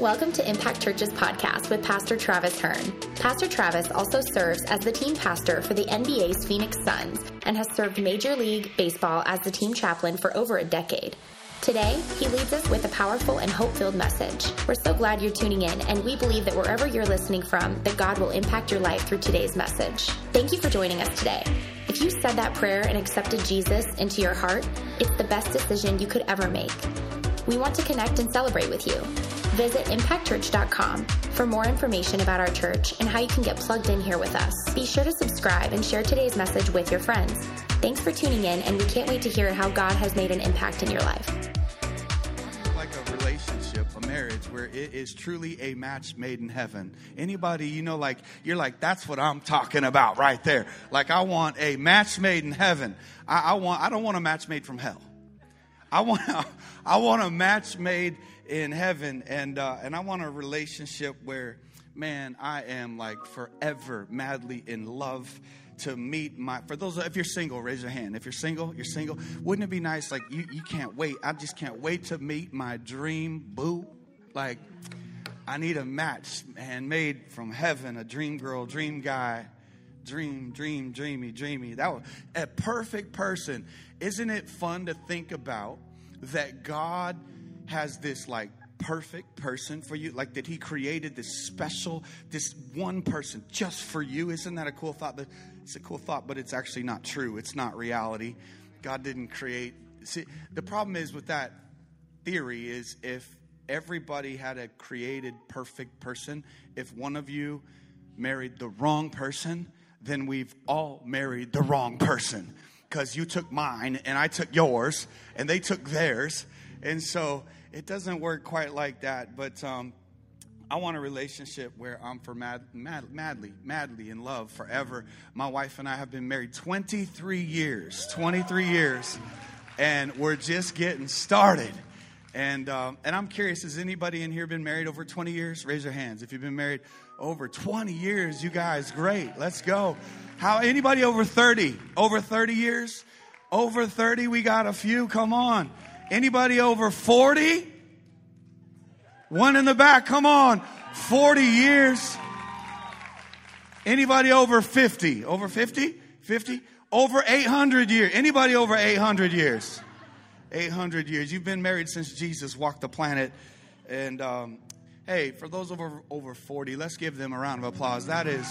Welcome to Impact Church's podcast with Pastor Travis Hearn. Pastor Travis also serves as the team pastor for the NBA's Phoenix Suns and has served Major League Baseball as the team chaplain for over a decade. Today, he leads us with a powerful and hope-filled message. We're so glad you're tuning in, and we believe that wherever you're listening from, that God will impact your life through today's message. Thank you for joining us today. If you said that prayer and accepted Jesus into your heart, it's the best decision you could ever make. We want to connect and celebrate with you. Visit impactchurch.com for more information about our church and how you can get plugged in here with us. Be sure to subscribe and share today's message with your friends. Thanks for tuning in, and we can't wait to hear how God has made an impact in your life. Like a relationship, a marriage, where it is truly a match made in heaven. Anybody, you know, like, you're like, that's what I'm talking about right there. Like, I want a match made in heaven. I, I want, I don't want a match made from hell. I want, I want a match made in heaven, and uh, and I want a relationship where, man, I am like forever madly in love to meet my. For those, if you're single, raise your hand. If you're single, you're single. Wouldn't it be nice? Like you, you can't wait. I just can't wait to meet my dream boo. Like I need a match, man, made from heaven. A dream girl, dream guy dream, dream, dreamy, dreamy. That was a perfect person. Isn't it fun to think about that God has this like perfect person for you? Like that he created this special this one person just for you? Isn't that a cool thought? It's a cool thought but it's actually not true. It's not reality. God didn't create see the problem is with that theory is if everybody had a created perfect person if one of you married the wrong person then we've all married the wrong person. Because you took mine and i took yours and they took theirs. And so it doesn't work quite like that, but um, I want a relationship where I'm for mad, mad, madly, madly in love forever. My wife and I have been married 23 years, 23 years, and we're just getting started. And um, and I'm curious, has anybody in here been married over 20 years? Raise your hands if you've been married over 20 years. You guys, great. Let's go. How anybody over 30? Over 30 years? Over 30, we got a few. Come on. Anybody over 40? One in the back, come on. 40 years. Anybody over 50? Over 50? 50? Over 800 years. Anybody over 800 years? 800 years. You've been married since Jesus walked the planet. And um, hey, for those over over 40, let's give them a round of applause. That is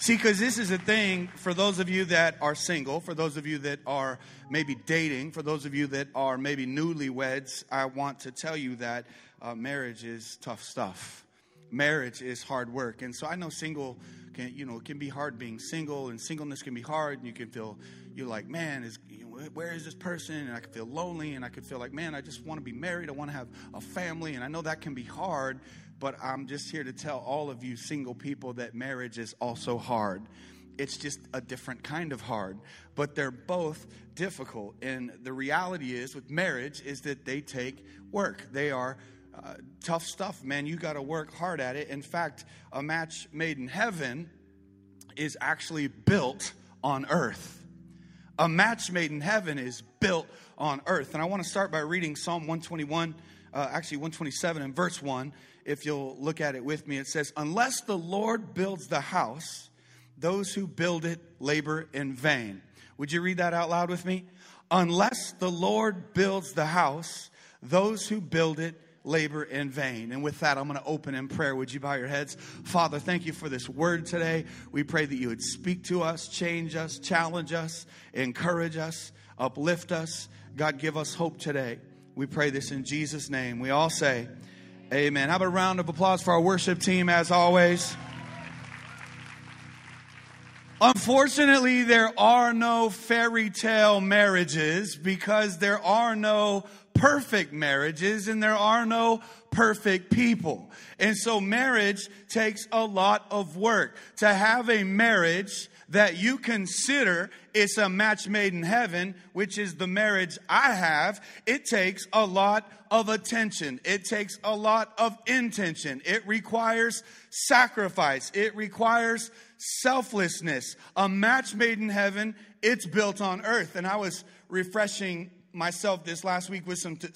See, because this is a thing for those of you that are single, for those of you that are maybe dating, for those of you that are maybe newlyweds, I want to tell you that uh, marriage is tough stuff. Marriage is hard work. And so I know single can, you know, it can be hard being single, and singleness can be hard, and you can feel, you're like, man, is, where is this person? And I can feel lonely, and I can feel like, man, I just want to be married. I want to have a family. And I know that can be hard, but I'm just here to tell all of you single people that marriage is also hard. It's just a different kind of hard, but they're both difficult. And the reality is with marriage is that they take work. They are uh, tough stuff, man. You got to work hard at it. In fact, a match made in heaven is actually built on earth. A match made in heaven is built on earth. And I want to start by reading Psalm 121, uh, actually 127 and verse 1 if you'll look at it with me, it says, Unless the Lord builds the house, those who build it labor in vain. Would you read that out loud with me? Unless the Lord builds the house, those who build it labor in vain. And with that, I'm going to open in prayer. Would you bow your heads? Father, thank you for this word today. We pray that you would speak to us, change us, challenge us, encourage us, uplift us. God, give us hope today. We pray this in Jesus' name. We all say, Amen. How about a round of applause for our worship team as always? Unfortunately, there are no fairy tale marriages because there are no perfect marriages and there are no perfect people. And so marriage takes a lot of work. To have a marriage that you consider it's a match made in heaven, which is the marriage I have, it takes a lot of attention. It takes a lot of intention. It requires sacrifice. It requires selflessness. A match made in heaven, it's built on earth. And I was refreshing myself this last week with some t-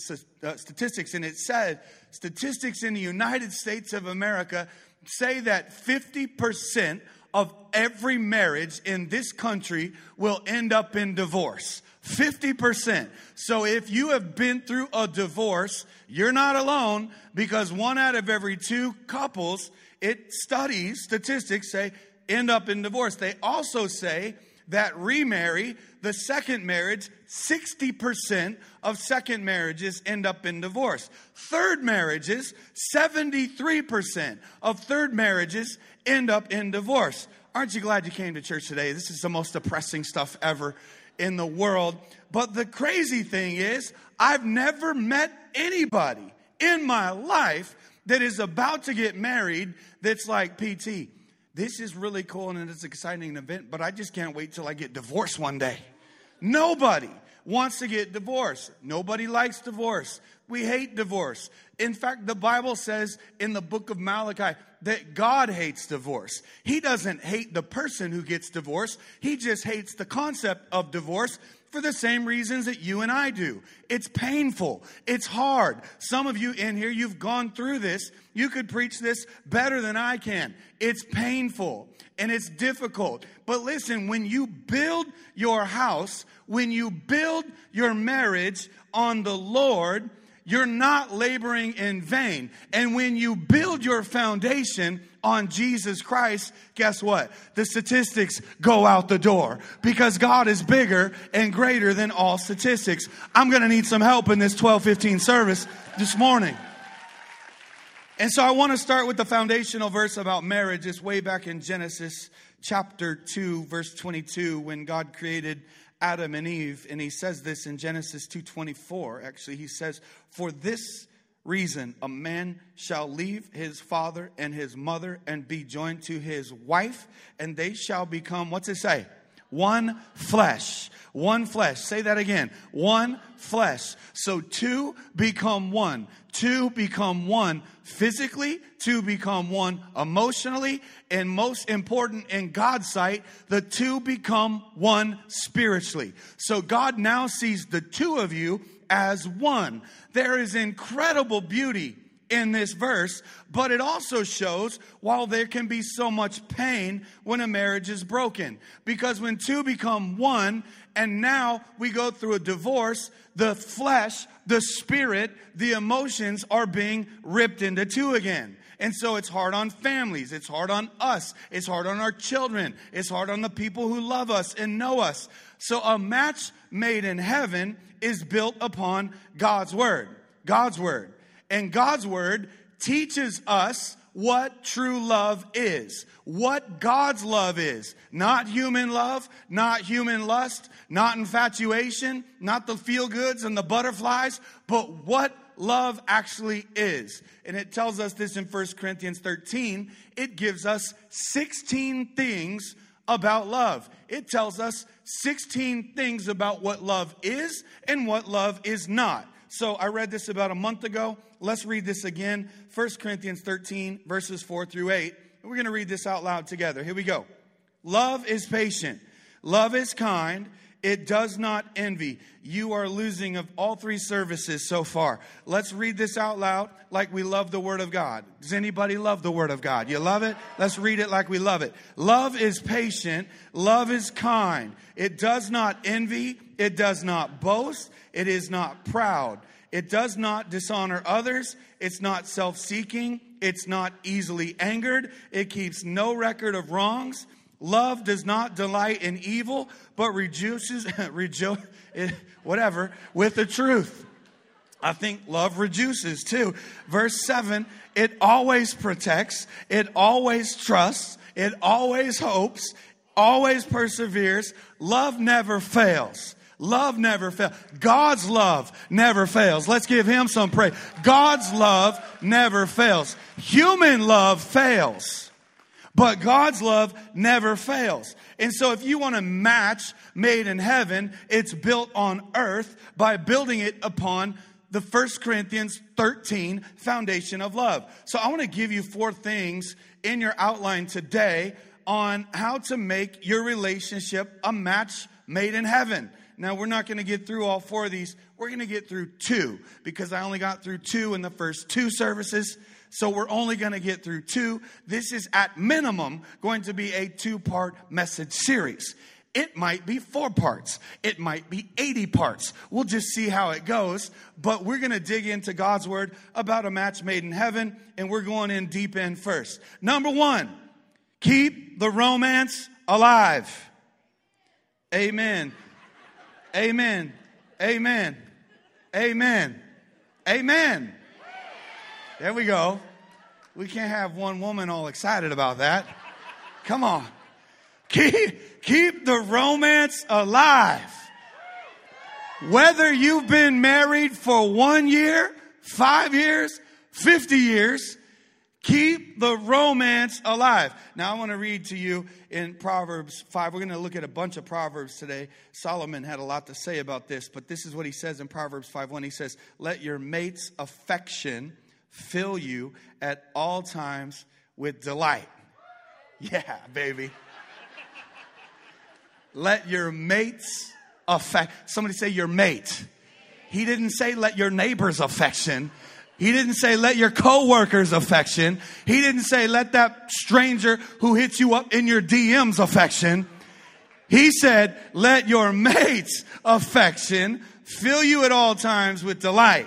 uh, statistics, and it said statistics in the United States of America say that 50% of every marriage in this country will end up in divorce. 50%. So if you have been through a divorce, you're not alone because one out of every two couples, it studies, statistics say, end up in divorce. They also say that remarry, the second marriage, 60% of second marriages end up in divorce. Third marriages, 73% of third marriages end up in divorce. Aren't you glad you came to church today? This is the most depressing stuff ever in the world. But the crazy thing is, I've never met anybody in my life that is about to get married that's like PT. This is really cool and it's an exciting event, but I just can't wait till I get divorced one day. Nobody wants to get divorced. Nobody likes divorce. We hate divorce. In fact, the Bible says in the book of Malachi that God hates divorce. He doesn't hate the person who gets divorced, He just hates the concept of divorce for the same reasons that you and I do. It's painful. It's hard. Some of you in here, you've gone through this. You could preach this better than I can. It's painful and it's difficult. But listen, when you build your house, when you build your marriage on the Lord, you're not laboring in vain. And when you build your foundation on Jesus Christ, guess what? The statistics go out the door because God is bigger and greater than all statistics. I'm going to need some help in this 1215 service this morning. And so I want to start with the foundational verse about marriage. It's way back in Genesis chapter 2, verse 22, when God created Adam and Eve, and he says this in Genesis 2:24. Actually, he says, "For this reason a man shall leave his father and his mother and be joined to his wife, and they shall become what's it say? One flesh. One flesh. Say that again. One flesh. So two become one. Two become one physically, two become one emotionally, and most important in God's sight, the two become one spiritually. So God now sees the two of you as one. There is incredible beauty in this verse, but it also shows while there can be so much pain when a marriage is broken. Because when two become one, and now we go through a divorce, the flesh, the spirit, the emotions are being ripped into two again. And so it's hard on families. It's hard on us. It's hard on our children. It's hard on the people who love us and know us. So a match made in heaven is built upon God's word. God's word. And God's word teaches us what true love is, what God's love is. Not human love, not human lust, not infatuation, not the feel goods and the butterflies, but what love actually is. And it tells us this in 1 Corinthians 13. It gives us 16 things about love. It tells us 16 things about what love is and what love is not. So I read this about a month ago. Let's read this again. 1 Corinthians 13, verses 4 through 8. We're going to read this out loud together. Here we go. Love is patient. Love is kind. It does not envy. You are losing of all three services so far. Let's read this out loud like we love the Word of God. Does anybody love the Word of God? You love it? Let's read it like we love it. Love is patient. Love is kind. It does not envy. It does not boast. It is not proud. It does not dishonor others. It's not self seeking. It's not easily angered. It keeps no record of wrongs. Love does not delight in evil, but rejoices, rejo- eh, whatever, with the truth. I think love reduces too. Verse 7 it always protects, it always trusts, it always hopes, always perseveres. Love never fails. Love never fails. God's love never fails. Let's give him some praise. God's love never fails. Human love fails. But God's love never fails. And so if you want a match made in heaven, it's built on earth by building it upon the First Corinthians 13 foundation of love. So I want to give you four things in your outline today on how to make your relationship a match made in heaven. Now, we're not going to get through all four of these. We're going to get through two because I only got through two in the first two services. So we're only going to get through two. This is at minimum going to be a two part message series. It might be four parts. It might be 80 parts. We'll just see how it goes. But we're going to dig into God's word about a match made in heaven, and we're going in deep in first. Number one, keep the romance alive. Amen. Amen. Amen. Amen. Amen. There we go. We can't have one woman all excited about that. Come on. Keep, keep the romance alive. Whether you've been married for one year, five years, 50 years, keep the romance alive. Now, I want to read to you in Proverbs 5. We're going to look at a bunch of Proverbs today. Solomon had a lot to say about this, but this is what he says in Proverbs 5 1. He says, Let your mate's affection fill you at all times with delight. Yeah, baby. Let your mate's affect. Somebody say your mate. He didn't say let your neighbor's affection. He didn't say let your coworker's affection. He didn't say let that stranger who hits you up in your DM's affection. He said let your mate's affection fill you at all times with delight.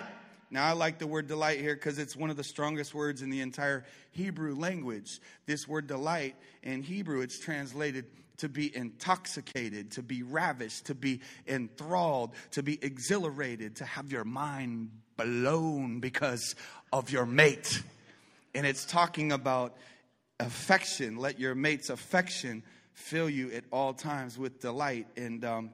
Now, I like the word delight here because it's one of the strongest words in the entire Hebrew language. This word delight in Hebrew, it's translated to be intoxicated, to be ravished, to be enthralled, to be exhilarated, to have your mind blown because of your mate. And it's talking about affection. Let your mate's affection fill you at all times with delight. And, um,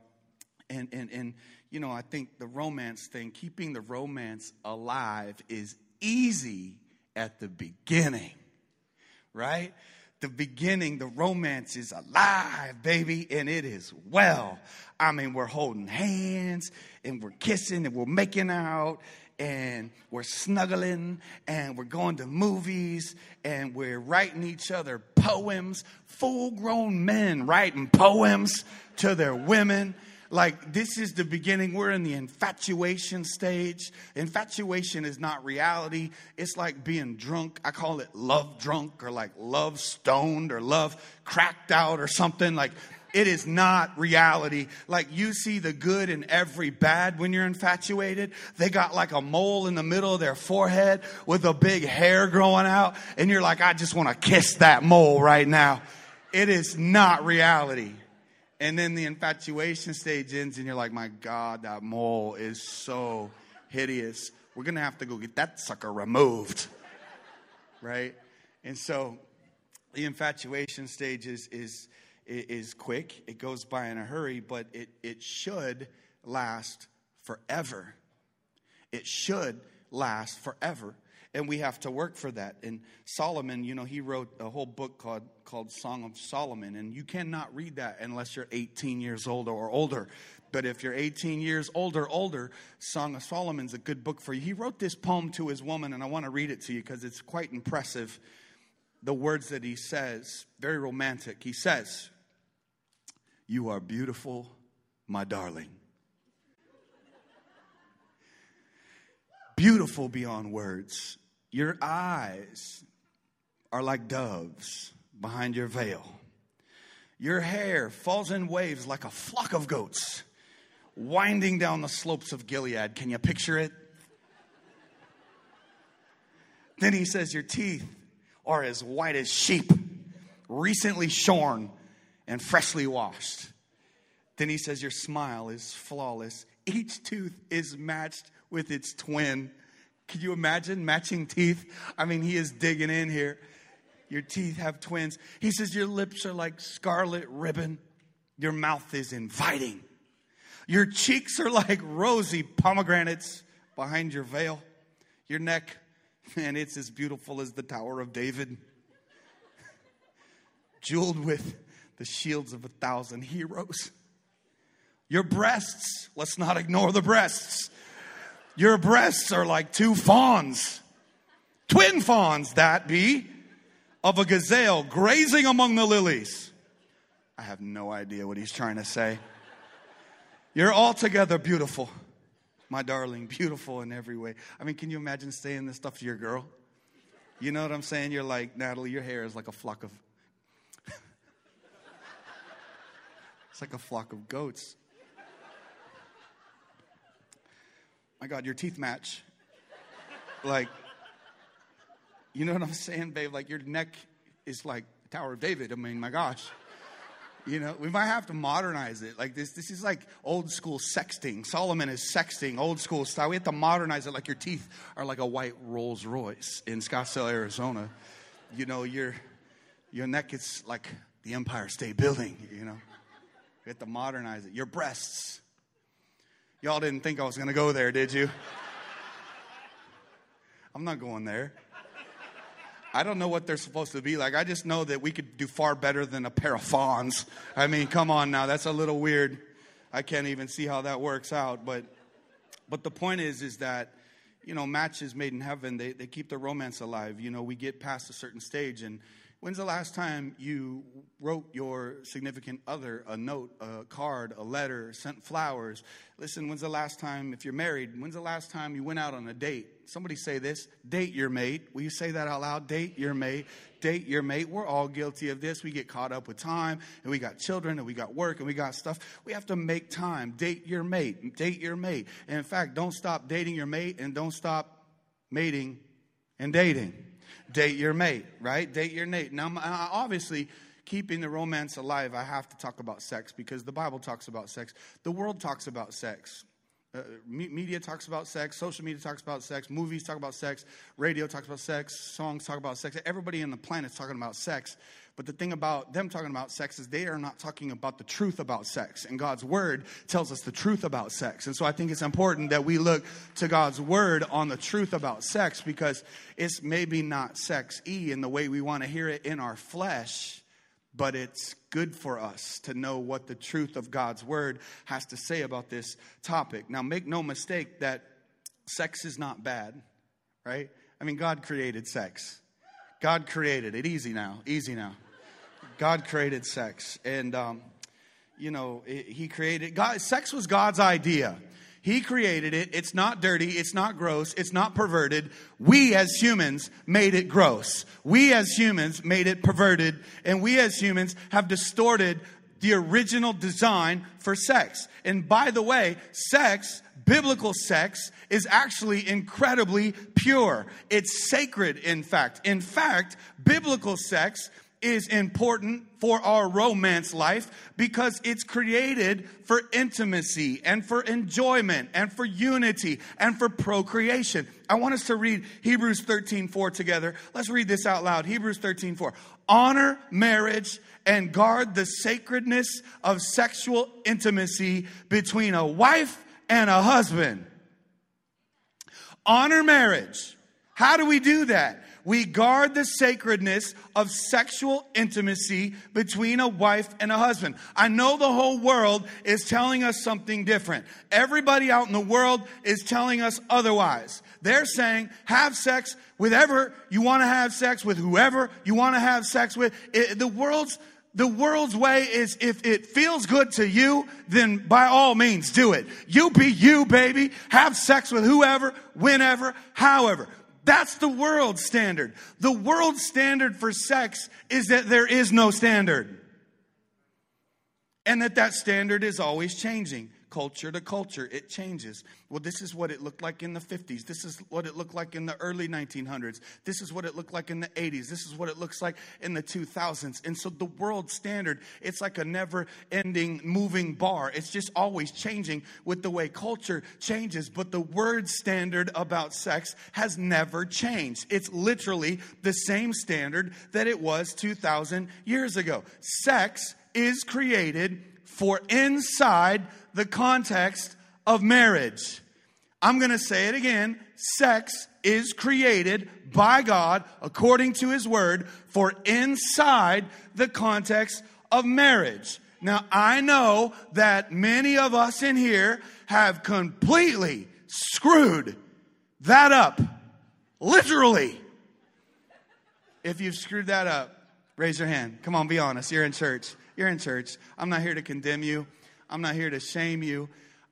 and, and, and, you know, I think the romance thing, keeping the romance alive is easy at the beginning, right? the beginning, the romance is alive, baby, and it is well. I mean, we're holding hands and we're kissing and we're making out and we're snuggling and we're going to movies and we're writing each other poems. Full grown men writing poems to their women like this is the beginning. We're in the infatuation stage. Infatuation is not reality. It's like being drunk. I call it love drunk or like love stoned or love cracked out or something. Like it is not reality. Like you see the good in every bad when you're infatuated. They got like a mole in the middle of their forehead with a big hair growing out. And you're like, I just want to kiss that mole right now. It is not reality. And then the infatuation stage ends, and you're like, my God, that mole is so hideous. We're going to have to go get that sucker removed. right? And so the infatuation stage is, is, is quick, it goes by in a hurry, but it, it should last forever. It should last forever and we have to work for that. And Solomon, you know, he wrote a whole book called called Song of Solomon, and you cannot read that unless you're 18 years old or older. But if you're 18 years older, older, Song of Solomon's a good book for you. He wrote this poem to his woman, and I want to read it to you because it's quite impressive. The words that he says, very romantic. He says, You are beautiful, my darling. Beautiful beyond words. Your eyes are like doves behind your veil. Your hair falls in waves like a flock of goats winding down the slopes of Gilead. Can you picture it? Then he says, Your teeth are as white as sheep, recently shorn and freshly washed. Then he says, Your smile is flawless. Each tooth is matched with its twin. Can you imagine matching teeth? I mean, he is digging in here. Your teeth have twins. He says, Your lips are like scarlet ribbon. Your mouth is inviting. Your cheeks are like rosy pomegranates behind your veil. Your neck, man, it's as beautiful as the Tower of David, jeweled with the shields of a thousand heroes. Your breasts, let's not ignore the breasts. Your breasts are like two fawns, twin fawns that be, of a gazelle grazing among the lilies. I have no idea what he's trying to say. You're altogether beautiful, my darling, beautiful in every way. I mean, can you imagine saying this stuff to your girl? You know what I'm saying? You're like, Natalie, your hair is like a flock of. it's like a flock of goats. My God, your teeth match. Like, you know what I'm saying, babe? Like, your neck is like Tower of David. I mean, my gosh. You know, we might have to modernize it. Like this, this is like old school sexting. Solomon is sexting, old school style. We have to modernize it like your teeth are like a white Rolls Royce in Scottsdale, Arizona. You know, your your neck is like the Empire State Building, you know. We have to modernize it. Your breasts. Y'all didn't think I was gonna go there, did you? I'm not going there. I don't know what they're supposed to be like. I just know that we could do far better than a pair of fawns. I mean, come on now, that's a little weird. I can't even see how that works out. But, but the point is, is that you know, matches made in heaven, they, they keep the romance alive. You know, we get past a certain stage and When's the last time you wrote your significant other a note, a card, a letter, sent flowers? Listen, when's the last time, if you're married, when's the last time you went out on a date? Somebody say this date your mate. Will you say that out loud? Date your mate. Date your mate. We're all guilty of this. We get caught up with time, and we got children, and we got work, and we got stuff. We have to make time. Date your mate. Date your mate. And in fact, don't stop dating your mate, and don't stop mating and dating date your mate, right? Date your mate. Now, obviously, keeping the romance alive, I have to talk about sex because the Bible talks about sex. The world talks about sex. Uh, media talks about sex, social media talks about sex, movies talk about sex, radio talks about sex, songs talk about sex. Everybody on the planet is talking about sex. But the thing about them talking about sex is they are not talking about the truth about sex. And God's word tells us the truth about sex. And so I think it's important that we look to God's word on the truth about sex because it's maybe not sex E in the way we want to hear it in our flesh but it's good for us to know what the truth of God's word has to say about this topic. Now, make no mistake that sex is not bad, right? I mean, God created sex. God created it. Easy now, easy now. God created sex. And, um, you know, it, He created, God, sex was God's idea. He created it. It's not dirty. It's not gross. It's not perverted. We as humans made it gross. We as humans made it perverted. And we as humans have distorted the original design for sex. And by the way, sex, biblical sex, is actually incredibly pure. It's sacred, in fact. In fact, biblical sex is important for our romance life because it's created for intimacy and for enjoyment and for unity and for procreation. I want us to read Hebrews 13 4 together. Let's read this out loud. Hebrews 13 4. Honor marriage and guard the sacredness of sexual intimacy between a wife and a husband. Honor marriage. How do we do that? We guard the sacredness of sexual intimacy between a wife and a husband. I know the whole world is telling us something different. Everybody out in the world is telling us otherwise. They're saying have sex with ever you want to have sex with whoever you want to have sex with. It, the world's the world's way is if it feels good to you, then by all means do it. You be you, baby. Have sex with whoever, whenever, however. That's the world standard. The world standard for sex is that there is no standard. And that that standard is always changing culture to culture. It changes. Well, this is what it looked like in the 50s. This is what it looked like in the early 1900s. This is what it looked like in the 80s. This is what it looks like in the 2000s. And so the world standard, it's like a never ending moving bar. It's just always changing with the way culture changes. But the word standard about sex has never changed. It's literally the same standard that it was 2,000 years ago. Sex is created for inside the context of marriage. I'm going to say it again. Sex is created by God according to his word for inside the context of marriage. Now, I know that many of us in here have completely screwed that up. Literally. If you've screwed that up, raise your hand. Come on, be honest. You're in church. You're in church. I'm not here to condemn you. I'm not here to shame you.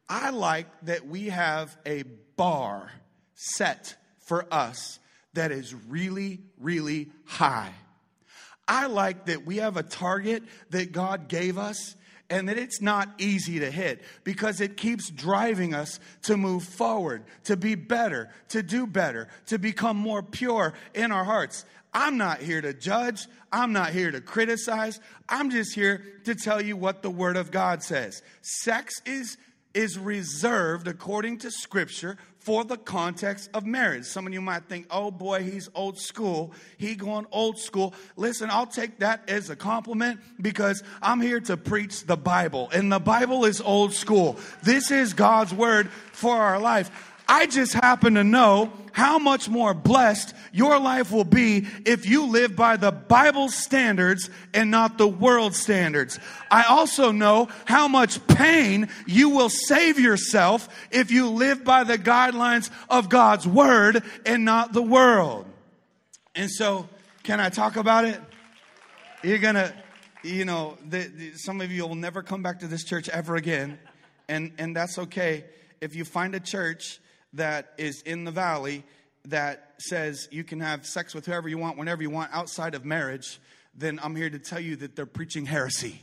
I like that we have a bar set for us that is really, really high. I like that we have a target that God gave us and that it's not easy to hit because it keeps driving us to move forward, to be better, to do better, to become more pure in our hearts. I'm not here to judge. I'm not here to criticize. I'm just here to tell you what the Word of God says. Sex is, is reserved, according to Scripture, for the context of marriage. Some of you might think, oh boy, he's old school. He going old school. Listen, I'll take that as a compliment because I'm here to preach the Bible. And the Bible is old school. This is God's word for our life. I just happen to know how much more blessed your life will be if you live by the Bible standards and not the world standards. I also know how much pain you will save yourself if you live by the guidelines of God's word and not the world. And so, can I talk about it? You're gonna, you know, the, the, some of you will never come back to this church ever again, and and that's okay. If you find a church that is in the valley that says you can have sex with whoever you want, whenever you want, outside of marriage, then I'm here to tell you that they're preaching heresy.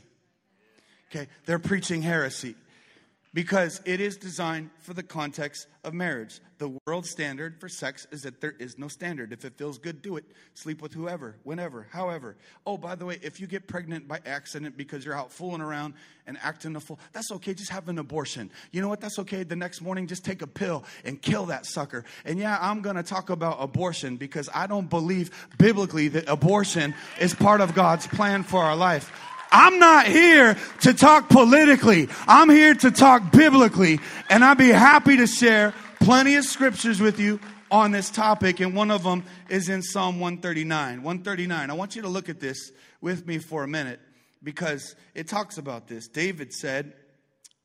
Okay? They're preaching heresy because it is designed for the context of marriage. The world standard for sex is that there is no standard. If it feels good, do it. Sleep with whoever, whenever, however. Oh, by the way, if you get pregnant by accident because you're out fooling around and acting a fool, that's okay. Just have an abortion. You know what? That's okay. The next morning, just take a pill and kill that sucker. And yeah, I'm going to talk about abortion because I don't believe biblically that abortion is part of God's plan for our life. I'm not here to talk politically. I'm here to talk biblically. And I'd be happy to share plenty of scriptures with you on this topic. And one of them is in Psalm 139. 139. I want you to look at this with me for a minute because it talks about this. David said,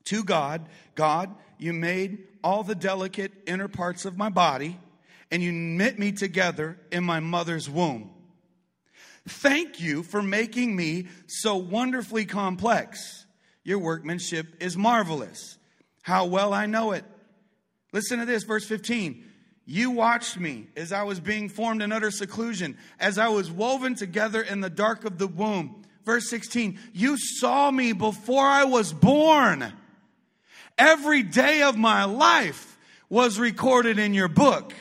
To God, God, you made all the delicate inner parts of my body, and you knit me together in my mother's womb. Thank you for making me so wonderfully complex. Your workmanship is marvelous. How well I know it. Listen to this, verse 15. You watched me as I was being formed in utter seclusion, as I was woven together in the dark of the womb. Verse 16. You saw me before I was born. Every day of my life was recorded in your book.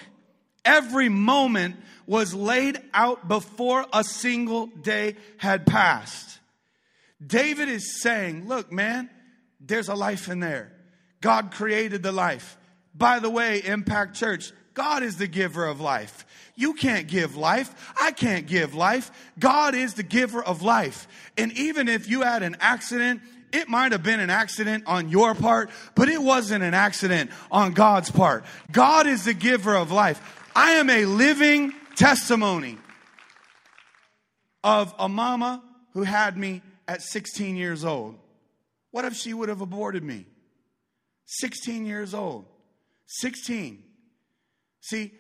Every moment was laid out before a single day had passed. David is saying, Look, man, there's a life in there. God created the life. By the way, Impact Church, God is the giver of life. You can't give life. I can't give life. God is the giver of life. And even if you had an accident, it might have been an accident on your part, but it wasn't an accident on God's part. God is the giver of life. I am a living testimony of a mama who had me at 16 years old. What if she would have aborted me? 16 years old. 16. See,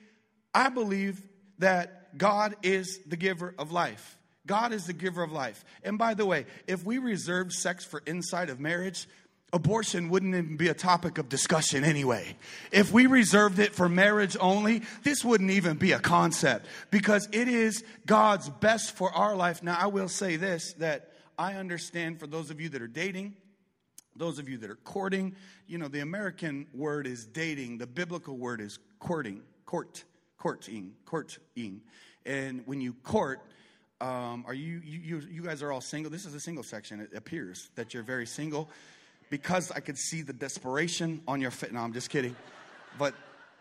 I believe that God is the giver of life. God is the giver of life. And by the way, if we reserve sex for inside of marriage, abortion wouldn't even be a topic of discussion anyway. If we reserved it for marriage only, this wouldn't even be a concept because it is God's best for our life. Now, I will say this that I understand for those of you that are dating, those of you that are courting, you know, the American word is dating, the biblical word is courting, court, courting, courting. And when you court, um, are you, you, you guys are all single? This is a single section. It appears that you're very single because I could see the desperation on your face. No, I'm just kidding. But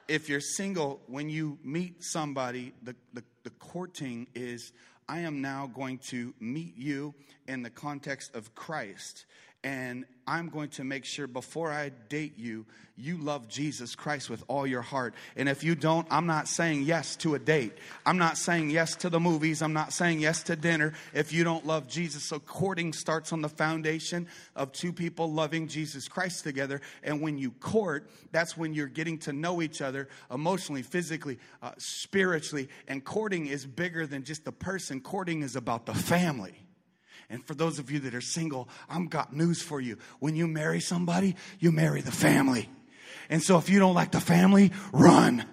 if you're single, when you meet somebody, the, the, the courting is I am now going to meet you in the context of Christ. And I'm going to make sure before I date you, you love Jesus Christ with all your heart. And if you don't, I'm not saying yes to a date. I'm not saying yes to the movies. I'm not saying yes to dinner if you don't love Jesus. So courting starts on the foundation of two people loving Jesus Christ together. And when you court, that's when you're getting to know each other emotionally, physically, uh, spiritually. And courting is bigger than just the person, courting is about the family. And for those of you that are single, I've got news for you. When you marry somebody, you marry the family. And so if you don't like the family, run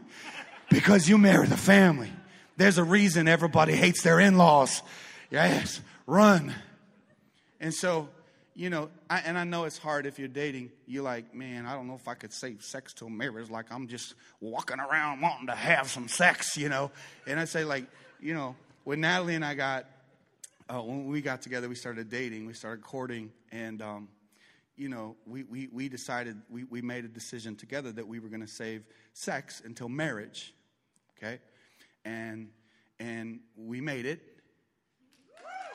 because you marry the family. There's a reason everybody hates their in laws. Yes, run. And so, you know, I, and I know it's hard if you're dating. You're like, man, I don't know if I could save sex till marriage. Like I'm just walking around wanting to have some sex, you know. And I say, like, you know, when Natalie and I got uh, when we got together, we started dating, we started courting, and um, you know, we, we, we decided, we, we made a decision together that we were going to save sex until marriage, okay? And, and we made it.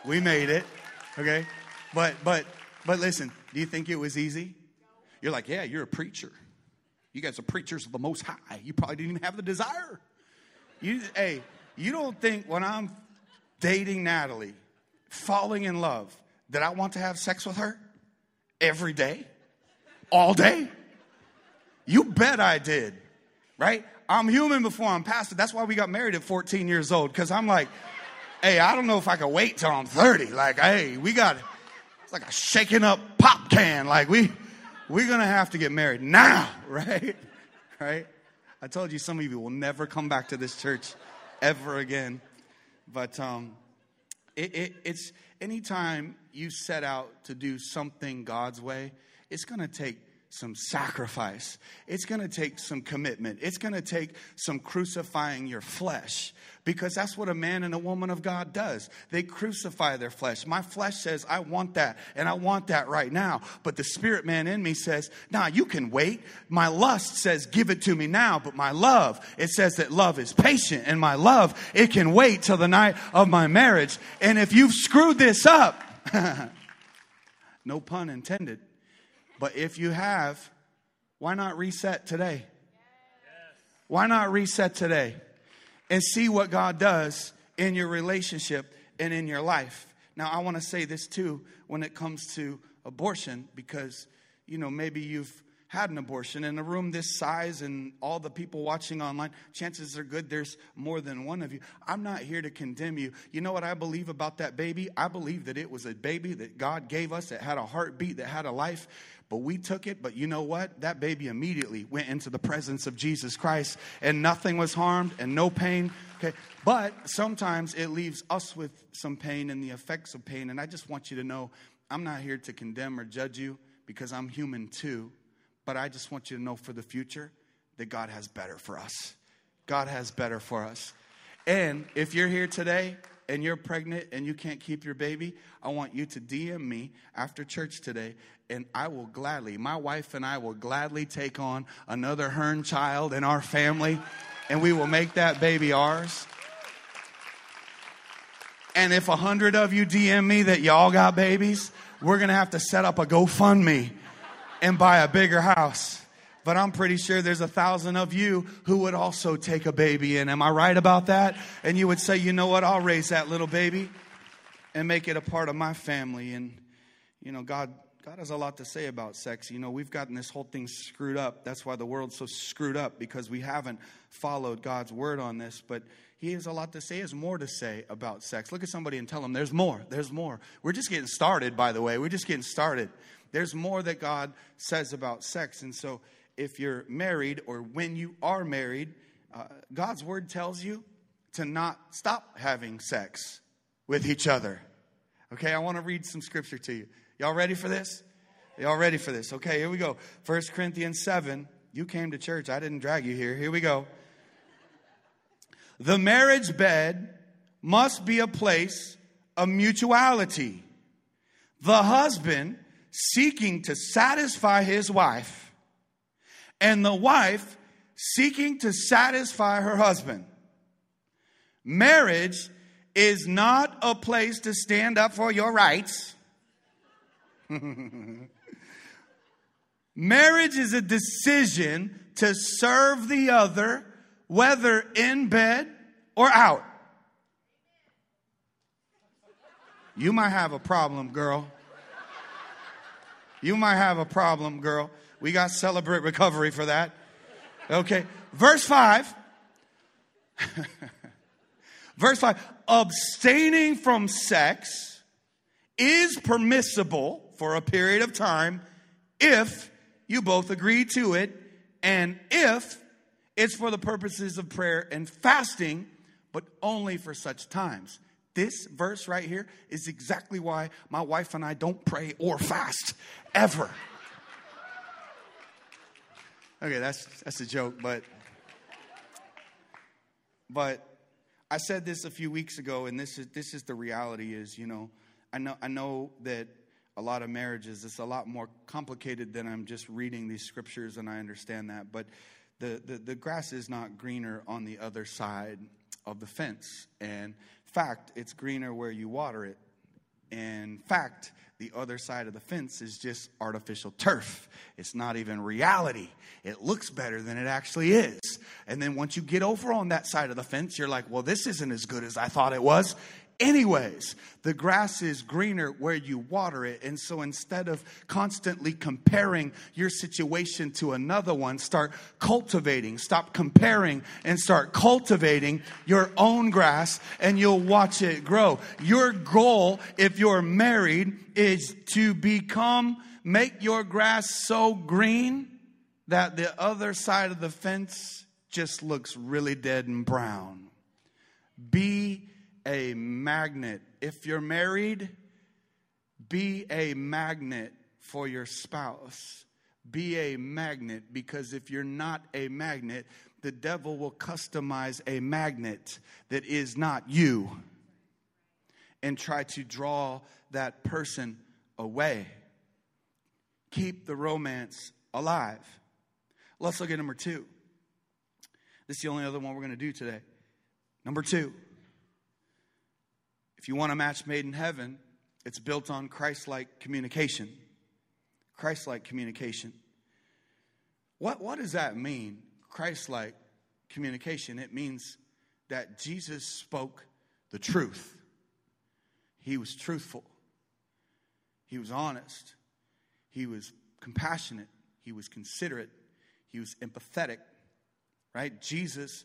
We made it, okay? But, but, but listen, do you think it was easy? You're like, yeah, you're a preacher. You guys are preachers of the Most High. You probably didn't even have the desire. You, hey, you don't think when I'm dating Natalie falling in love that I want to have sex with her every day, all day? You bet I did, right? I'm human before I'm pastor. That's why we got married at 14 years old, because I'm like, hey, I don't know if I can wait till I'm 30. Like, hey, we got, it's like a shaking up pop can. Like, we, we're gonna have to get married now, right? Right? I told you some of you will never come back to this church ever again. But um, it, it, it's anytime you set out to do something God's way, it's going to take some sacrifice. It's going to take some commitment. It's going to take some crucifying your flesh because that's what a man and a woman of God does. They crucify their flesh. My flesh says, I want that and I want that right now. But the spirit man in me says, nah, you can wait. My lust says, give it to me now. But my love, it says that love is patient and my love, it can wait till the night of my marriage. And if you've screwed this up, no pun intended, but if you have, why not reset today? Why not reset today and see what God does in your relationship and in your life? Now, I want to say this too when it comes to abortion because, you know, maybe you've had an abortion in a room this size and all the people watching online, chances are good there's more than one of you. I'm not here to condemn you. You know what I believe about that baby? I believe that it was a baby that God gave us that had a heartbeat, that had a life. But we took it, but you know what? That baby immediately went into the presence of Jesus Christ and nothing was harmed and no pain. Okay. But sometimes it leaves us with some pain and the effects of pain. And I just want you to know I'm not here to condemn or judge you because I'm human too. But I just want you to know for the future that God has better for us. God has better for us. And if you're here today and you're pregnant and you can't keep your baby, I want you to DM me after church today, and I will gladly, my wife and I will gladly take on another Hearn child in our family, and we will make that baby ours. And if a hundred of you DM me that y'all got babies, we're gonna have to set up a GoFundMe and buy a bigger house. But I'm pretty sure there's a thousand of you who would also take a baby in. Am I right about that? And you would say, you know what? I'll raise that little baby and make it a part of my family. And, you know, God, God has a lot to say about sex. You know, we've gotten this whole thing screwed up. That's why the world's so screwed up because we haven't followed God's word on this. But He has a lot to say. He has more to say about sex. Look at somebody and tell them, there's more. There's more. We're just getting started, by the way. We're just getting started. There's more that God says about sex. And so, if you're married or when you are married, uh, God's word tells you to not stop having sex with each other. Okay, I want to read some scripture to you. Y'all ready for this? Y'all ready for this? Okay, here we go. 1 Corinthians 7. You came to church, I didn't drag you here. Here we go. The marriage bed must be a place of mutuality. The husband seeking to satisfy his wife, and the wife seeking to satisfy her husband. Marriage is not a place to stand up for your rights. Marriage is a decision to serve the other, whether in bed or out. You might have a problem, girl. You might have a problem, girl. We got celebrate recovery for that. Okay. Verse 5. Verse 5 abstaining from sex is permissible for a period of time if you both agree to it and if it's for the purposes of prayer and fasting, but only for such times. This verse right here is exactly why my wife and I don't pray or fast ever. Okay, that's that's a joke, but but I said this a few weeks ago, and this is this is the reality. Is you know, I know I know that a lot of marriages it's a lot more complicated than I'm just reading these scriptures, and I understand that. But the the, the grass is not greener on the other side of the fence, and fact, it's greener where you water it. In fact, the other side of the fence is just artificial turf. It's not even reality. It looks better than it actually is. And then once you get over on that side of the fence, you're like, well, this isn't as good as I thought it was anyways. The grass is greener where you water it. And so instead of constantly comparing your situation to another one, start cultivating. Stop comparing and start cultivating your own grass and you'll watch it grow. Your goal, if you're married, is to become, make your grass so green that the other side of the fence just looks really dead and brown. Be a magnet. If you're married, be a magnet for your spouse. Be a magnet because if you're not a magnet, the devil will customize a magnet that is not you and try to draw that person away. Keep the romance alive. Let's look at number two. This is the only other one we're going to do today. Number two. If you want a match made in heaven, it's built on Christ like communication. Christ like communication. What, what does that mean? Christ like communication. It means that Jesus spoke the truth. He was truthful. He was honest. He was compassionate. He was considerate. He was empathetic. Right? Jesus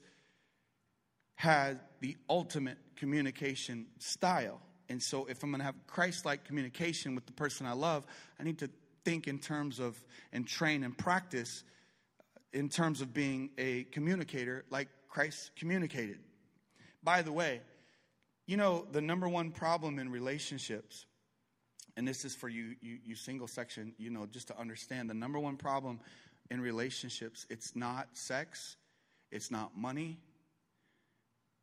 had the ultimate communication style. And so, if I'm going to have Christ like communication with the person I love, I need to think in terms of and train and practice uh, in terms of being a communicator like Christ communicated. By the way, you know, the number one problem in relationships, and this is for you, you, you single section, you know, just to understand the number one problem in relationships, it's not sex, it's not money,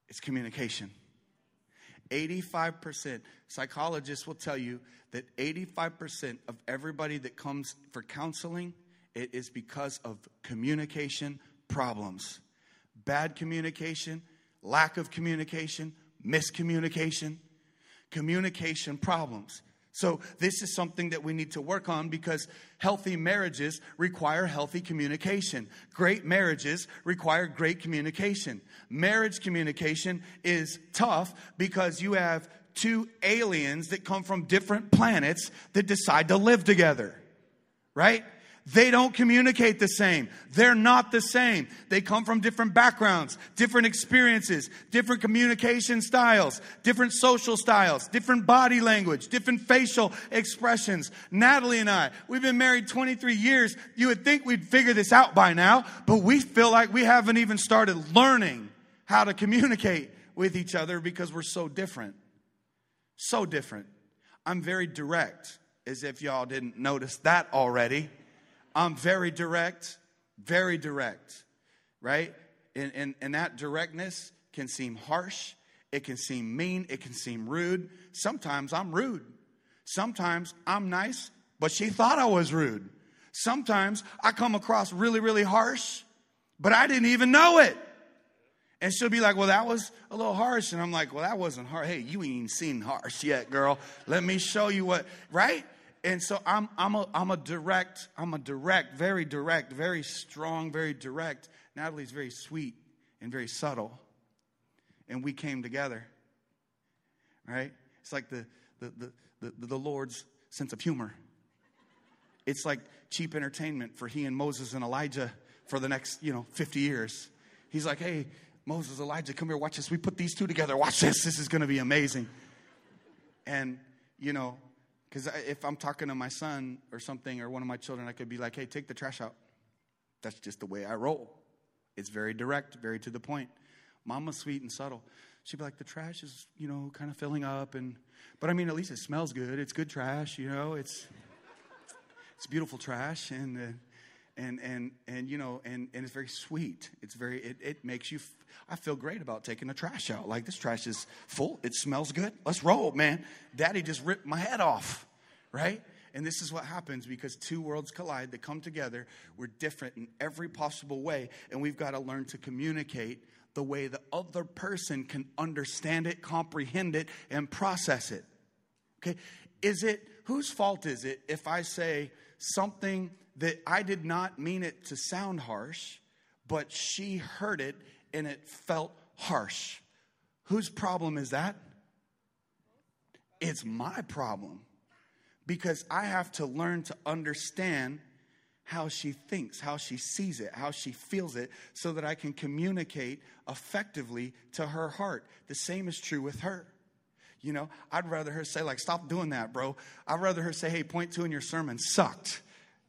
it's communication. 85%, psychologists will tell you that 85% of everybody that comes for counseling, it is because of communication problems. Bad communication, lack of communication, miscommunication, communication problems. So, this is something that we need to work on because healthy marriages require healthy communication. Great marriages require great communication. Marriage communication is tough because you have two aliens that come from different planets that decide to live together, right? They don't communicate the same. They're not the same. They come from different backgrounds, different experiences, different communication styles, different social styles, different body language, different facial expressions. Natalie and I, we've been married 23 years. You would think we'd figure this out by now, but we feel like we haven't even started learning how to communicate with each other because we're so different. So different. I'm very direct, as if y'all didn't notice that already. I'm very direct, very direct, right? And, and, and that directness can seem harsh, it can seem mean, it can seem rude. Sometimes I'm rude. Sometimes I'm nice, but she thought I was rude. Sometimes I come across really, really harsh, but I didn't even know it. And she'll be like, Well, that was a little harsh. And I'm like, Well, that wasn't harsh. Hey, you ain't seen harsh yet, girl. Let me show you what, right? And so I'm, I'm, a, I'm a direct, I'm a direct, very direct, very strong, very direct. Natalie's very sweet and very subtle. And we came together, right? It's like the, the, the, the, the Lord's sense of humor. It's like cheap entertainment for he and Moses and Elijah for the next, you know, 50 years. He's like, hey, Moses, Elijah, come here, watch this. We put these two together. Watch this. This is going to be amazing. And, you know, Because if I'm talking to my son or something or one of my children, I could be like, hey, take the trash out. That's just the way I roll. It's very direct, very to the point. Mama's sweet and subtle. She'd be like, the trash is, you know, kind of filling up. and But I mean, at least it smells good. It's good trash, you know. It's, it's beautiful trash. And, uh, and and and you know and and it's very sweet. It's very it, it makes you f- i feel great about taking the trash out. Like this trash is full. It smells good. Let's roll man. Daddy just ripped my head off right? And this is what happens because two worlds collide. They come together. We're different in every possible way and we've got to learn to communicate the way the other person can understand it comprehend it and process it. Okay? Is it whose fault is it if i say something that I did not mean it to sound harsh, but she heard it and it felt harsh. Whose problem is that? It's my problem because I have to learn to understand how she thinks, how she sees it, how she feels it, so that I can communicate effectively to her heart. The same is true with her. You know, I'd rather her say, like, stop doing that, bro. I'd rather her say, hey, point two in your sermon sucked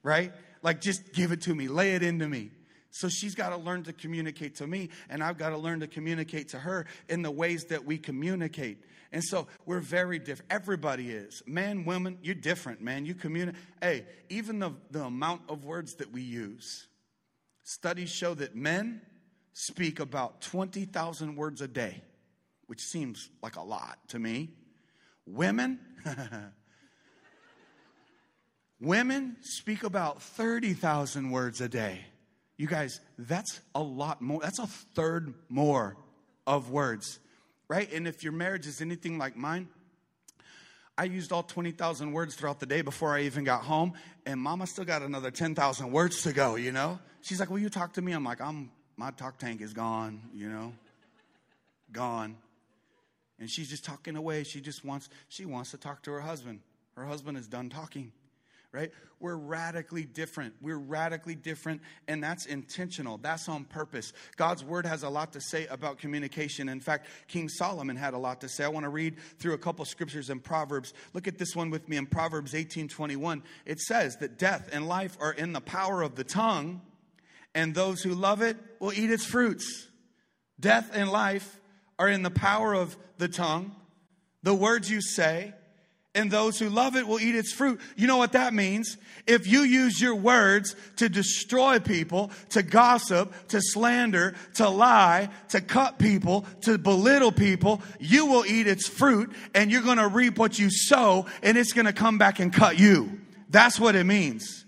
right? Like, just give it to me, lay it into me. So she's got to learn to communicate to me, and I've got to learn to communicate to her in the ways that we communicate. And so we're very different. Everybody is. Man, women, you're different, man. You communicate. Hey, even the, the amount of words that we use. Studies show that men speak about 20,000 words a day, which seems like a lot to me. Women, Women speak about 30,000 words a day. You guys, that's a lot more. That's a third more of words, right? And if your marriage is anything like mine, I used all 20,000 words throughout the day before I even got home, and mama still got another 10,000 words to go, you know? She's like, Will you talk to me? I'm like, I'm, my talk tank is gone, you know? Gone. And she's just talking away. She just wants, she wants to talk to her husband. Her husband is done talking right? We're radically different. We're radically different, and that's intentional. That's on purpose. God's word has a lot to say about communication. In fact, King Solomon had a lot to say. I want to read through a couple scriptures in Proverbs. Look at this one with me in Proverbs 18 21. It says that death and life are in the power of the tongue, and those who love it will eat its fruits. Death and life are in the power of the tongue. The words you say, and those who love it will eat its fruit. You know what that means? If you use your words to destroy people, to gossip, to slander, to lie, to cut people, to belittle people, you will eat its fruit and you're going to reap what you sow and it's going to come back and cut you. That's what it means.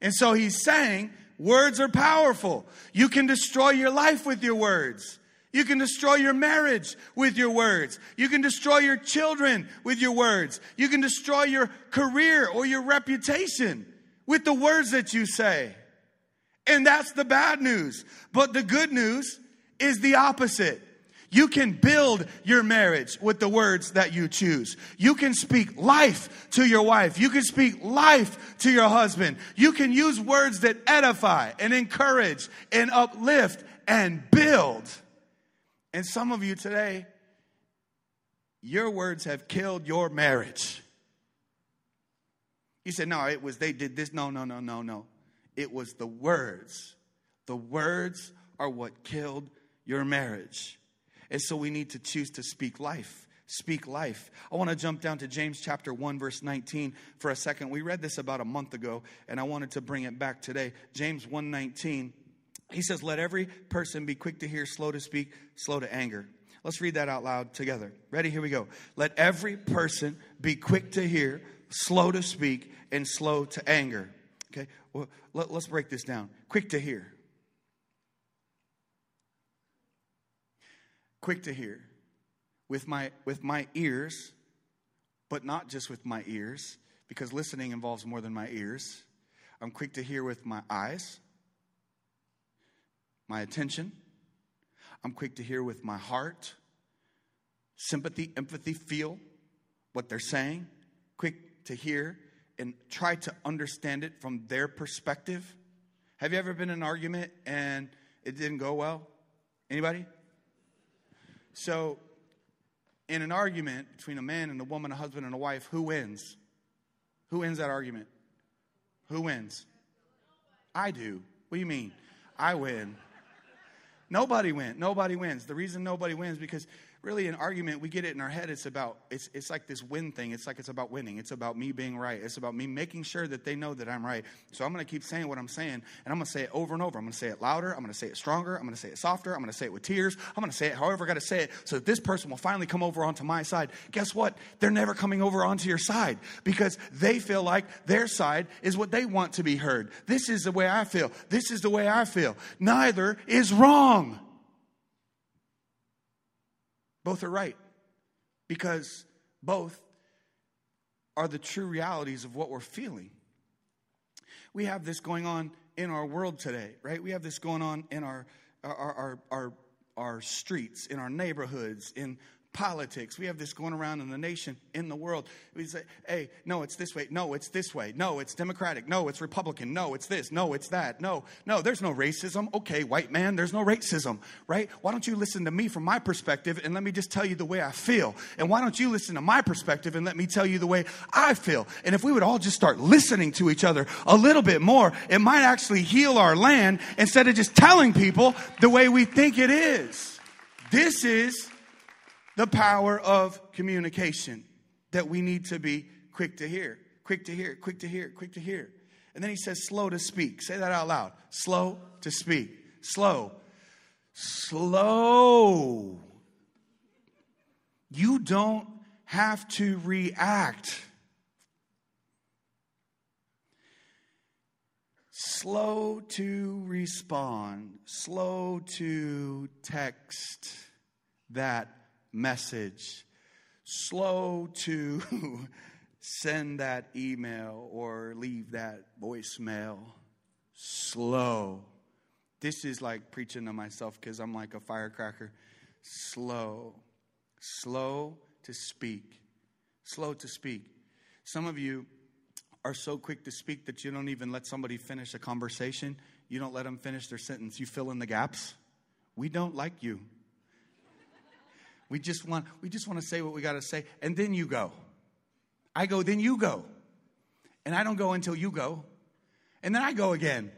And so he's saying words are powerful. You can destroy your life with your words. You can destroy your marriage with your words. You can destroy your children with your words. You can destroy your career or your reputation with the words that you say. And that's the bad news. But the good news is the opposite. You can build your marriage with the words that you choose. You can speak life to your wife. You can speak life to your husband. You can use words that edify and encourage and uplift and build. And some of you today, your words have killed your marriage. You said, no, it was they did this. No, no, no, no, no. It was the words. The words are what killed your marriage. And so we need to choose to speak life. Speak life. I want to jump down to James chapter 1, verse 19 for a second. We read this about a month ago, and I wanted to bring it back today. James 1 19 he says, Let every person be quick to hear, slow to speak, slow to anger. Let's read that out loud together. Ready? Here we go. Let every person be quick to hear, slow to speak, and slow to anger. Okay? Well, let, us break this down. Quick to hear. Quick to hear. With my, with my ears, but not just with my ears, because listening involves more than my ears. I'm quick to hear with my eyes my attention. I'm quick to hear with my heart, sympathy, empathy, feel what they're saying, quick to hear and try to understand it from their perspective. Have you ever been in an argument and it didn't go well? Anybody? So, in an argument between a man and a woman, a husband and a wife, who wins? Who wins that argument? Who wins? I do. What do you mean? I win. Nobody wins. Nobody wins. The reason nobody wins because really an argument we get it in our head it's about it's, it's like this win thing. It's like it's about winning. It's about me being right. It's about me making sure that they know that i'm right. So i'm going to keep saying what i'm saying and i'm going to say it over and over. I'm going to say it louder. I'm going to say it stronger. I'm going to say it softer. I'm going to say it with tears. I'm going to say it however i got to say it so that this person will finally come over onto my side. Guess what? They're never coming over onto your side because they feel like their side is what they want to be heard. This is the way i feel. This is the way i feel. Neither is wrong both are right because both are the true realities of what we're feeling. We have this going on in our world today, right? We have this going on in our our our our, our streets, in our neighborhoods, in politics. We have this going around in the nation, in the world. We say, hey, no, it's this way. No, it's this way. No, it's Democratic. No, it's Republican. No, it's this. No, it's that. No, no, there's no racism. Okay, white man, there's no racism, right? Why don't you listen to me from my perspective and let me just tell you the way I feel? And why don't you listen to my perspective and let me tell you the way I feel? And if we would all just start listening to each other a little bit more, it might actually heal our land instead of just telling people the way we think it is. This is the power of communication that we need to be quick to hear, quick to hear, quick to hear, quick to hear. And then he says, slow to speak. Say that out loud. Slow to speak. Slow. Slow. You don't have to react. Slow to respond. Slow to text that message, slow to send that email or leave that voicemail, slow. This is like preaching to myself because I'm like a firecracker. Slow, slow to speak, slow to speak. Some of you are so quick to speak that you don't even let somebody finish a conversation. You don't let them finish their sentence. You fill in the gaps. We don't like you. We just want we just want to say what we got to say and then you go. I go then you go. And I don't go until you go. And then I go again.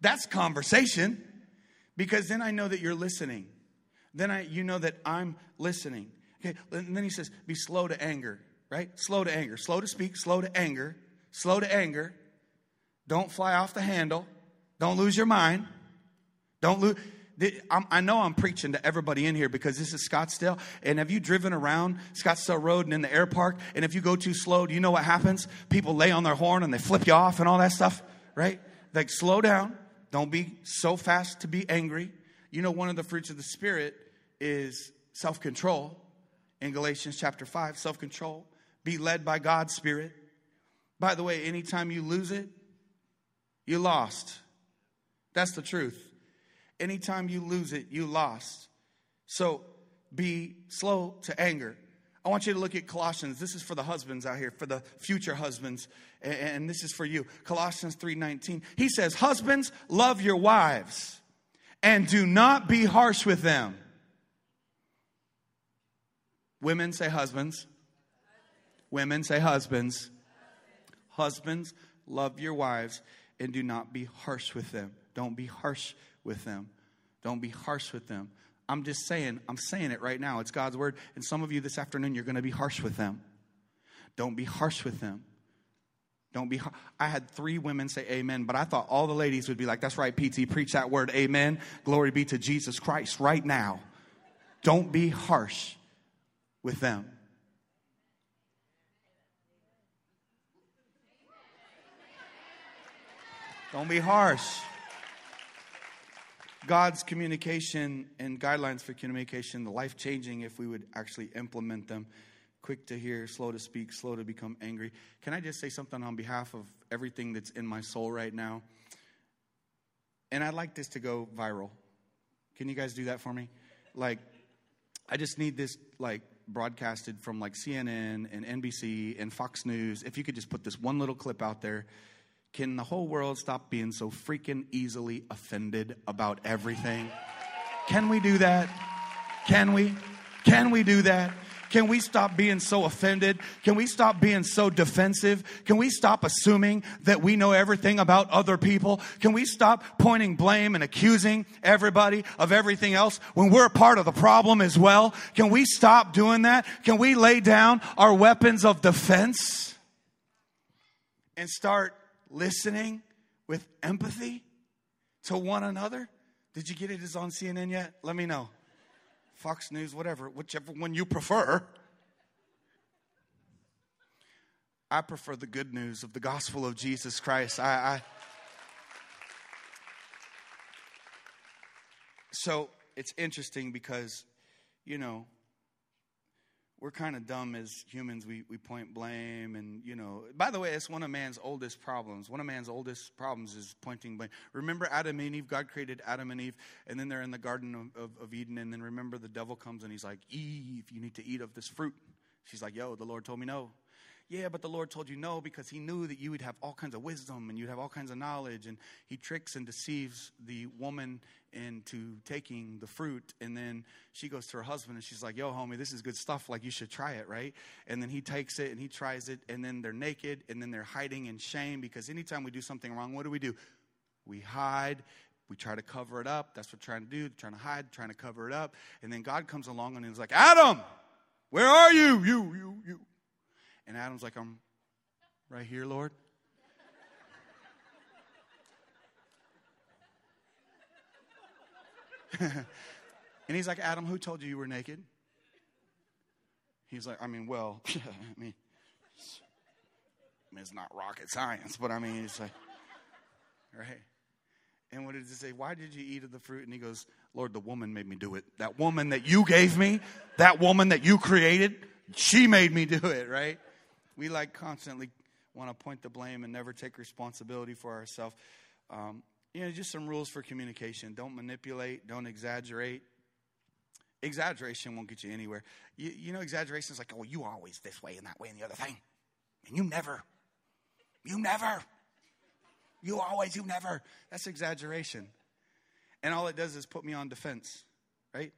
That's conversation because then I know that you're listening. Then I you know that I'm listening. Okay, and then he says be slow to anger, right? Slow to anger. Slow to speak, slow to anger. Slow to anger. Don't fly off the handle. Don't lose your mind. Don't lose I know I'm preaching to everybody in here because this is Scottsdale. And have you driven around Scottsdale Road and in the air park? And if you go too slow, do you know what happens? People lay on their horn and they flip you off and all that stuff, right? Like, slow down. Don't be so fast to be angry. You know, one of the fruits of the Spirit is self control in Galatians chapter 5 self control. Be led by God's Spirit. By the way, anytime you lose it, you lost. That's the truth. Anytime you lose it, you lost. So be slow to anger. I want you to look at Colossians. This is for the husbands out here, for the future husbands, and this is for you. Colossians 3:19. He says, "Husbands, love your wives and do not be harsh with them." Women say husbands. Women say husbands. Husbands, love your wives and do not be harsh with them. Don't be harsh with them. Don't be harsh with them. I'm just saying, I'm saying it right now. It's God's word. And some of you this afternoon, you're going to be harsh with them. Don't be harsh with them. Don't be. I had three women say amen, but I thought all the ladies would be like, that's right, PT, preach that word, amen. Glory be to Jesus Christ right now. Don't be harsh with them. Don't be harsh. God's communication and guidelines for communication, the life changing if we would actually implement them. Quick to hear, slow to speak, slow to become angry. Can I just say something on behalf of everything that's in my soul right now? And I'd like this to go viral. Can you guys do that for me? Like, I just need this, like, broadcasted from like CNN and NBC and Fox News. If you could just put this one little clip out there can the whole world stop being so freaking easily offended about everything? Can we do that? Can we? Can we do that? Can we stop being so offended? Can we stop being so defensive? Can we stop assuming that we know everything about other people? Can we stop pointing blame and accusing everybody of everything else when we're a part of the problem as well? Can we stop doing that? Can we lay down our weapons of defense and start listening with empathy to one another? Did you get it? Is on CNN yet? Let me know. Fox News, whatever, whichever one you prefer. I prefer the good news of the gospel of Jesus Christ. I, I so it's interesting because, you know, we're kind of dumb as humans. We, we point blame, and you know. By the way, it's one of man's oldest problems. One of man's oldest problems is pointing blame. Remember Adam and Eve? God created Adam and Eve, and then they're in the Garden of, of, of Eden, and then remember the devil comes and he's like, Eve, you need to eat of this fruit. She's like, Yo, the Lord told me no. Yeah, but the Lord told you no because He knew that you would have all kinds of wisdom and you'd have all kinds of knowledge. And He tricks and deceives the woman into taking the fruit. And then she goes to her husband and she's like, Yo, homie, this is good stuff. Like, you should try it, right? And then he takes it and he tries it. And then they're naked and then they're hiding in shame because anytime we do something wrong, what do we do? We hide we try to cover it up. That's what we're trying to do, trying to hide, trying to cover it up. And then God comes along and he's like, Adam, where are you? You, you, you. And Adam's like, I'm right here, Lord. and he's like, Adam, who told you you were naked? He's like, I mean, well, I mean, I mean, it's not rocket science, but I mean, it's like, right? And what did he say? Why did you eat of the fruit? And he goes, Lord, the woman made me do it. That woman that you gave me, that woman that you created, she made me do it, right? We like constantly want to point the blame and never take responsibility for ourselves. Um, you know, just some rules for communication. Don't manipulate, don't exaggerate. Exaggeration won't get you anywhere. You, you know, exaggeration is like, oh, you always this way and that way and the other thing. And you never. You never. You always, you never. That's exaggeration. And all it does is put me on defense, right?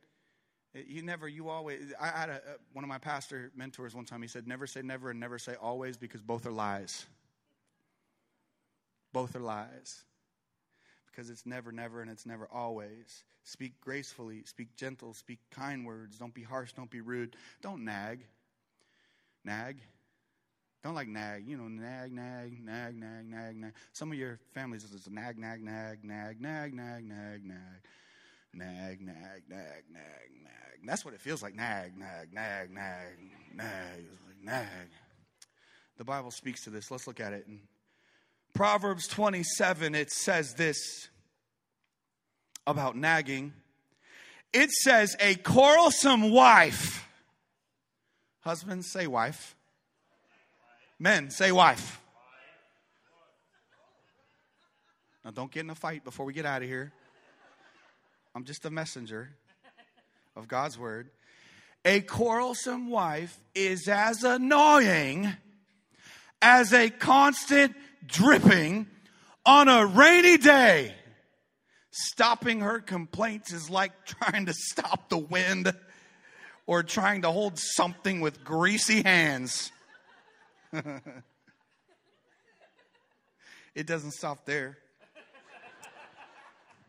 You never, you always. I had a, one of my pastor mentors one time. He said, "Never say never and never say always because both are lies. Both are lies because it's never, never, and it's never always. Speak gracefully, speak gentle, speak kind words. Don't be harsh. Don't be rude. Don't nag. Nag. Don't like nag. You know, nag, nag, nag, nag, nag, nag. Some of your families is nag, nag, nag, nag, nag, nag, nag, nag nag, nag, nag, nag, nag. And that's what it feels like nag, nag, nag, nag, nag. Like nag. The Bible speaks to this. Let's look at it. In Proverbs 27, it says this about nagging. It says, A quarrelsome wife. Husbands, say wife. Men, say wife. Now, don't get in a fight before we get out of here. I'm just a messenger of God's word. A quarrelsome wife is as annoying as a constant dripping on a rainy day. Stopping her complaints is like trying to stop the wind or trying to hold something with greasy hands. it doesn't stop there.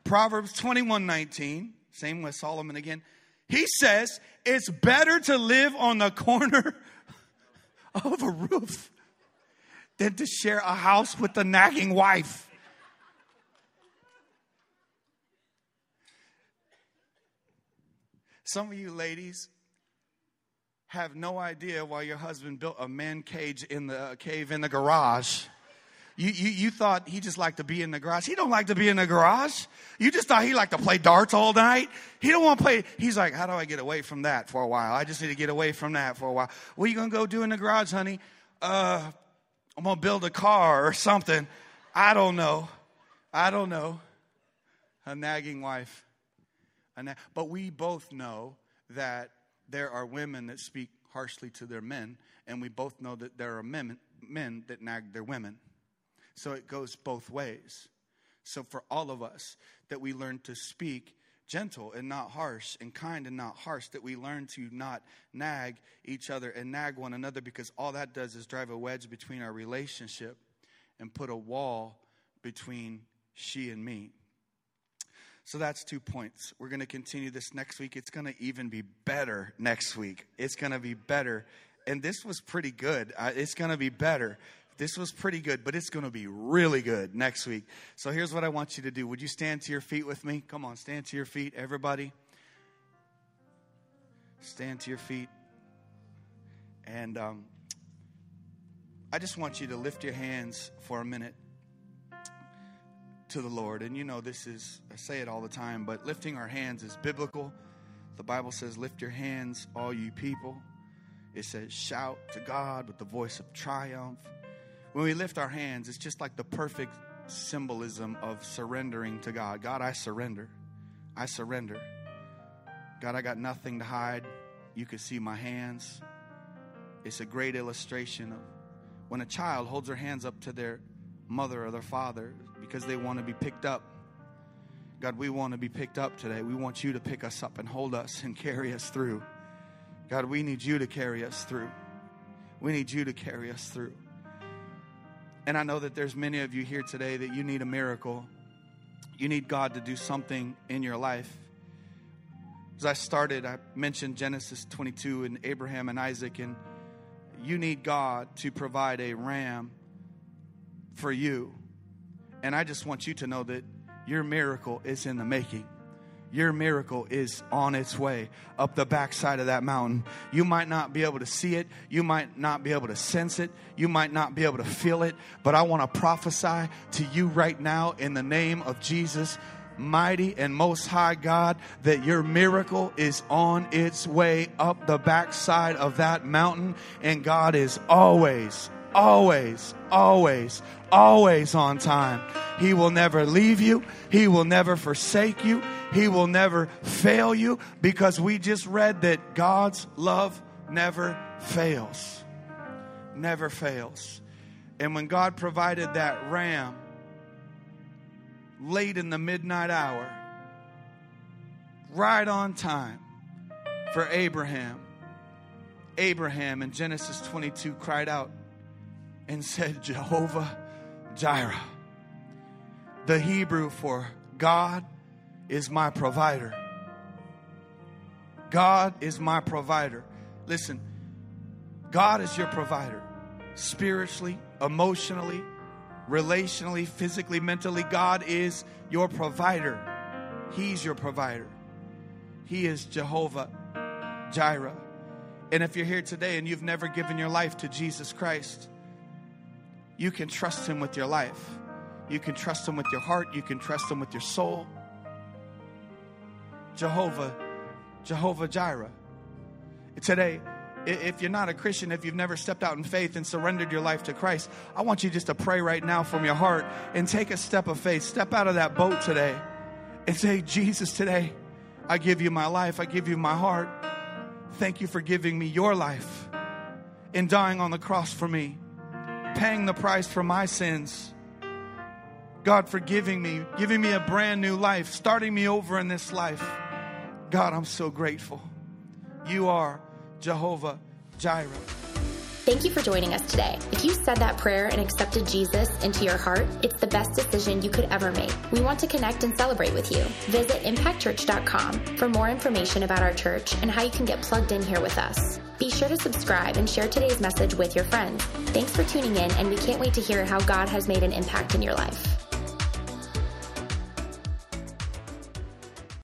Proverbs 21 19, same with Solomon again. He says, It's better to live on the corner of a roof than to share a house with a nagging wife. Some of you ladies have no idea why your husband built a man cage in the cave in the garage you, you, you thought he just liked to be in the garage. He don't like to be in the garage. You just thought he liked to play darts all night. He don't want to play. He's like, how do I get away from that for a while? I just need to get away from that for a while. What are you going to go do in the garage, honey? Uh, I'm going to build a car or something. I don't know. I don't know. A nagging wife. A na- but we both know that there are women that speak harshly to their men, and we both know that there are men, men that nag their women. So it goes both ways. So for all of us, that we learn to speak gentle and not harsh, and kind and not harsh, that we learn to not nag each other and nag one another because all that does is drive a wedge between our relationship and put a wall between she and me. So that's two points. We're going to continue this next week. It's going to even be better next week. It's going to be better. And this was pretty good. It's going to be better. This was pretty good, but it's going to be really good next week. So here's what I want you to do. Would you stand to your feet with me? Come on, stand to your feet, everybody. Stand to your feet. And um, I just want you to lift your hands for a minute to the Lord. And you know, this is, I say it all the time, but lifting our hands is biblical. The Bible says, Lift your hands, all you people. It says, Shout to God with the voice of triumph. When we lift our hands, it's just like the perfect symbolism of surrendering to God. God, I surrender. I surrender. God, I got nothing to hide. You can see my hands. It's a great illustration of when a child holds their hands up to their mother or their father because they want to be picked up. God, we want to be picked up today. We want you to pick us up and hold us and carry us through. God, we need you to carry us through. We need you to carry us through. And I know that there's many of you here today that you need a miracle. You need God to do something in your life. As I started, I mentioned Genesis 22 and Abraham and Isaac, and you need God to provide a ram for you. And I just want you to know that your miracle is in the making your miracle is on its way up the backside of that mountain. You might not be able to see it. You might not be able to sense it. You might not be able to feel it. But I want to prophesy to you right now in the name of Jesus, mighty and most high God, that your miracle is on its way up the backside of that mountain. And God is always, always, always, always on time. He will never leave you. He will never forsake you. He will never fail you because we just read that God's love never fails. Never fails. And when God provided that ram late in the midnight hour, right on time for Abraham, Abraham in Genesis 22 cried out and said, Jehovah Jireh, the Hebrew for God is my provider. God is my provider. Listen, God is your provider spiritually, emotionally, relationally, physically, mentally. God is your provider. He's your provider. He is Jehovah Jireh. And if you're here today and you've never given your life to Jesus Christ, you can trust Him with your life. You can trust Him with your heart. You can trust Him with your soul. Jehovah, Jehovah Jireh. Today, if you're not a Christian, if you've never stepped out in faith and surrendered your life to Christ, I want you just to pray right now from your heart and take a step of faith. Step out of that boat today and say, Jesus, today, I give you my life. I give you my heart. Thank you for giving me your life and dying on the cross for me, paying the price for my sins. God, forgiving me, giving me a brand new life, starting me over in this life. God, I'm so grateful. You are Jehovah Jireh. Thank you for joining us today. If you said that prayer and accepted Jesus into your heart, it's the best decision you could ever make. We want to connect and celebrate with you. Visit impactchurch.com for more information about our church and how you can get plugged in here with us. Be sure to subscribe and share today's message with your friends. Thanks for tuning in, and we can't wait to hear how God has made an impact in your life.